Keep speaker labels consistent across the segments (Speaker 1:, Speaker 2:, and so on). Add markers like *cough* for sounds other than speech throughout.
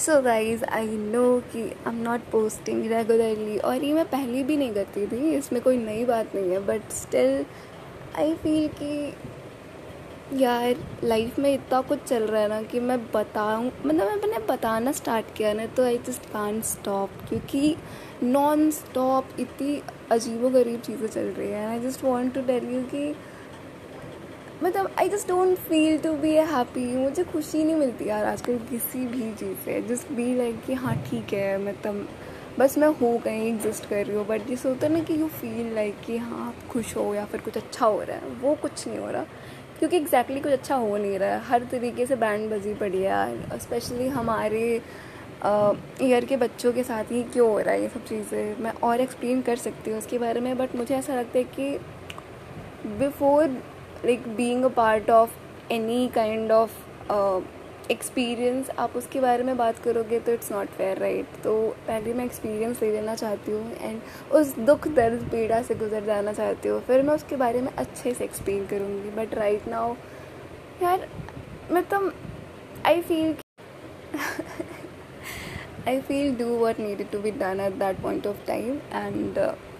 Speaker 1: So guys I know कि I am not posting regularly और ये मैं पहले भी नहीं करती थी, इसमें कोई नई बात नहीं है बट स्टिल आई फील कि यार लाइफ में इतना कुछ चल रहा है ना कि मैं बताऊँ मतलब मैं मैंने बताना स्टार्ट किया ना तो आई जस्ट कान स्टॉप क्योंकि नॉन स्टॉप इतनी अजीब गरीब चीज़ें चल रही हैं। I just want to tell you कि मतलब I just don't feel to be happy मुझे खुशी नहीं मिलती यार आजकल किसी भी चीज़ से। जस्ट बी लाइक कि हाँ ठीक है मतलब बस मैं हो कहीं एग्जिस्ट कर रही हूँ। बट जिस होता है ना कि यू फील लाइक कि हाँ आप खुश हो या फिर कुछ अच्छा हो रहा है। वो कुछ नहीं हो रहा। क्योंकि एग्जैक्टली exactly कुछ अच्छा हो नहीं रहा है। हर तरीके से बैंड बजी पड़ी है स्पेशली हमारे ईयर के बच्चों के साथ ही क्यों हो रहा है ये सब चीज़ें। मैं और एक्सप्लेन कर सकती हूँ उसके बारे में। बट मुझे ऐसा लगता है कि before like being a part of any kind of experience आप उसके बारे में बात करोगे तो इट्स नॉट फेयर राइट तो पहले मैं एक्सपीरियंस ले लेना चाहती हूँ एंड उस दुख, दर्द, पीड़ा से गुजर जाना चाहती हूँ। फिर मैं उसके बारे में अच्छे से एक्सप्लेन करूँगी। बट राइट नाउ यार मतलब I feel I feel do what needed to be done at that point of time and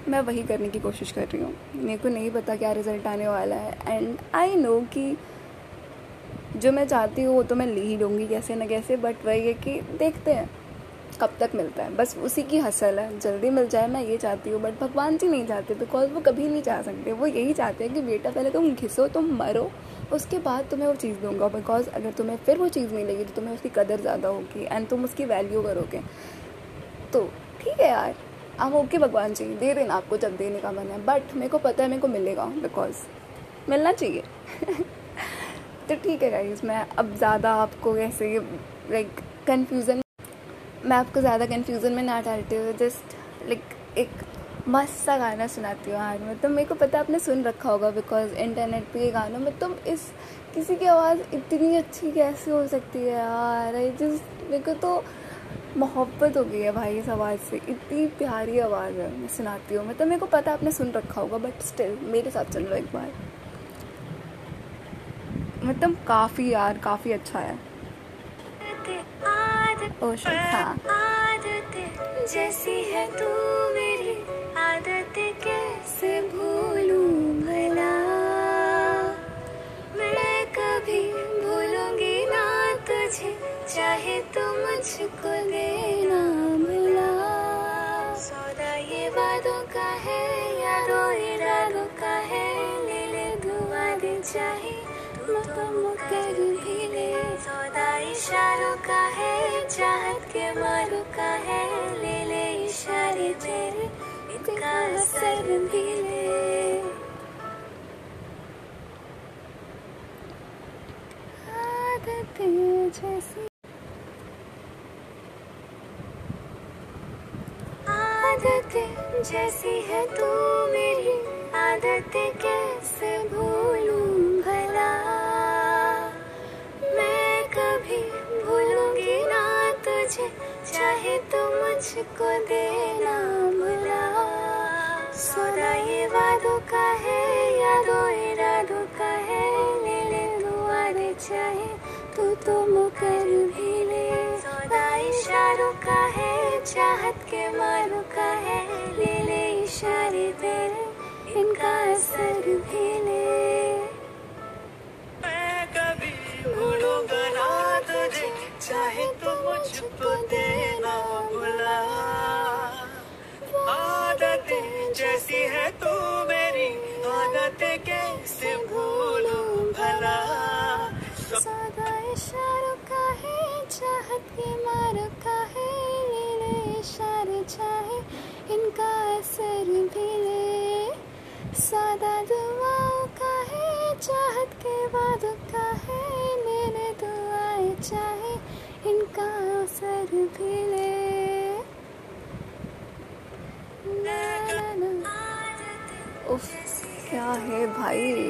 Speaker 1: मैं वही करने की कोशिश कर रही हूँ। मेरे को नहीं पता क्या रिज़ल्ट आने वाला है। एंड आई नो कि जो मैं चाहती हूँ, वो तो मैं ले ही लूँगी कैसे ना कैसे बट वही है कि देखते हैं, कब तक मिलता है। बस उसी की हसल है। जल्दी मिल जाए, मैं ये चाहती हूँ बट भगवान जी नहीं चाहते बिकॉज़ वो कभी नहीं चाह सकते। वो यही चाहते हैं कि बेटा, पहले तुम घिसो, तुम मरो, उसके बाद तुम्हें वो चीज़ दूँगा। बिकॉज़ अगर तुम्हें फिर वो चीज़ मिलेगी तो तुम्हें उसकी कदर ज़्यादा होगी एंड तुम उसकी वैल्यू करोगे। तो ठीक है यार। आप ओके भगवान जी, दे देना आपको जब देने का मन है। बट मेरे को पता है, मेरे को मिलेगा बिकॉज़ मिलना चाहिए। *laughs* तो ठीक है गाइज़ मैं अब ज़्यादा आपको कैसे लाइक कन्फ्यूज़न मैं आपको ज़्यादा कन्फ्यूज़न में ना डालती हूँ जस्ट लाइक एक मस्त सा गाना सुनाती हूँ आज यार मतलब मेरे को पता है, आपने सुन रखा होगा बिकॉज़ इंटरनेट पे ये गानों गाना मतलब इस किसी की आवाज़ इतनी अच्छी कैसे हो सकती है यार? आई जस्ट मेरे को तो मोहब्बत हो गई है भाई इस आवाज़ से। इतनी प्यारी आवाज़ है मैं सुनाती हूँ। मतलब मेरे को पता आपने सुन रखा होगा बट स्टिल मेरे साथ चल रहा एक बार। मतलब काफ़ी यार काफ़ी अच्छा है। ओ हाँ। जैसी है तू मेरी। आदत कैसे भूलूं भला का है, यारों इरादों का है ले ले दुआ दे चाहे तुम तो मुकर भी ले सौदा इशारों का है, चाहत के मारों का है ले ले इशारे तेरे, इनका असर भी ले आदतें जैसी जैसी है तू मेरी आदतें, कैसे भूलूं भला? मैं कभी भूलूँगी ना तुझे, चाहे तो मुझको देना भुला। सौदा ये वादों का है, यादों इरादों का है ले ले दुआ दे चाहे तू तो मुकर भी ले। सौदा इशारों का है चाहत के मारू का है, ले ले इशारे तेरे, इनका असर भी ले।
Speaker 2: मैं कभी भूलूँगा ना तुझे चाहे तो मुझको देना बुला। आदत जैसी
Speaker 1: असर भी सादा दुआओं का है चाहत के वादों का है मेरे दुआएँ चाहे, इनका असर भी ले। ना ना ना। उफ, क्या है भाई?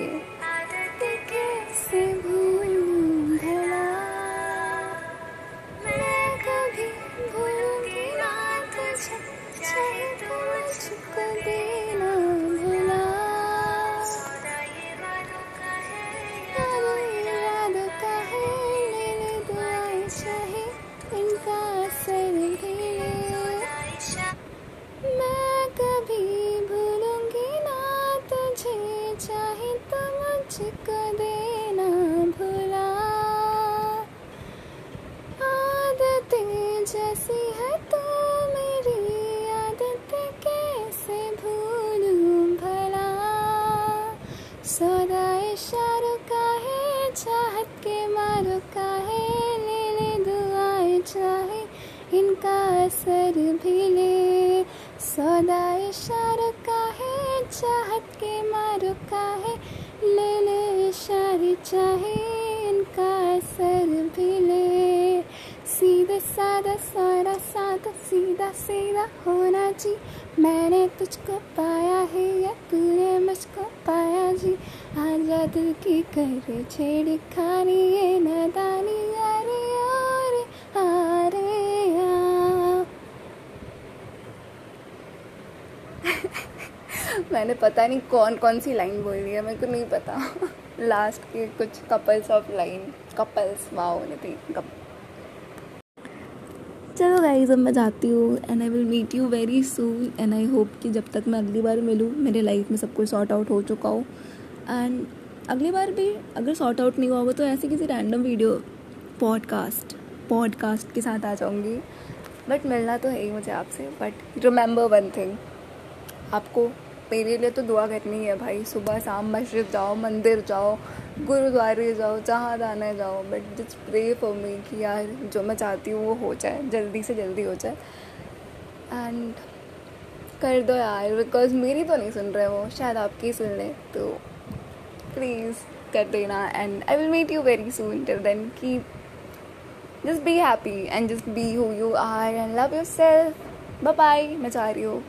Speaker 1: मुझको देना भुला। आदतें जैसी है तू मेरी आदत कैसे भूलू भला? सौदा इशारों का है, चाहत के मारों का है ले ले दुआएँ चाहे, इनका असर भी ले। सौदा इशारों का है, चाहत के मारों का है ले ले इशारे चाहे इनका असर भी ले सीधे सादा सारा सादा सीधा सीधा होना जी। मैंने तुझको पाया है या तूने मुझको पाया जी। आजा दिल की कर छेड़ी खानी ये नदानी मैंने पता नहीं कौन कौन सी लाइन बोल है, मेरे को नहीं पता। लास्ट के कुछ couples of line couples wow नहीं चलो गाइज़ अब मैं जाती हूँ and I will meet you very soon and I hope कि जब तक मैं अगली बार मिलूँ, मेरे लाइफ में सब कुछ सॉर्ट आउट हो चुका हो। एंड अगली बार भी अगर सॉर्ट आउट नहीं हुआ होगा तो ऐसे किसी रैंडम वीडियो पॉडकास्ट पॉडकास्ट के साथ आ जाऊँगी। बट मिलना तो है ही मुझे आपसे बट रिमेंबर वन थिंग आपको मेरे लिए तो दुआ करनी है भाई, सुबह शाम मस्जिद जाओ, मंदिर जाओ, गुरुद्वारे जाओ जहाँ जाना जाओ but just pray for me कि यार जो मैं चाहती हूँ वो हो जाए, जल्दी से जल्दी हो जाए। एंड कर दो यार बिकॉज़ मेरी तो नहीं सुन रहे वो, शायद आपकी सुन लें तो प्लीज़ कर देना। And I will meet you very soon till then की just be happy and just be who you are and love yourself bye मैं चाह रही हूँ।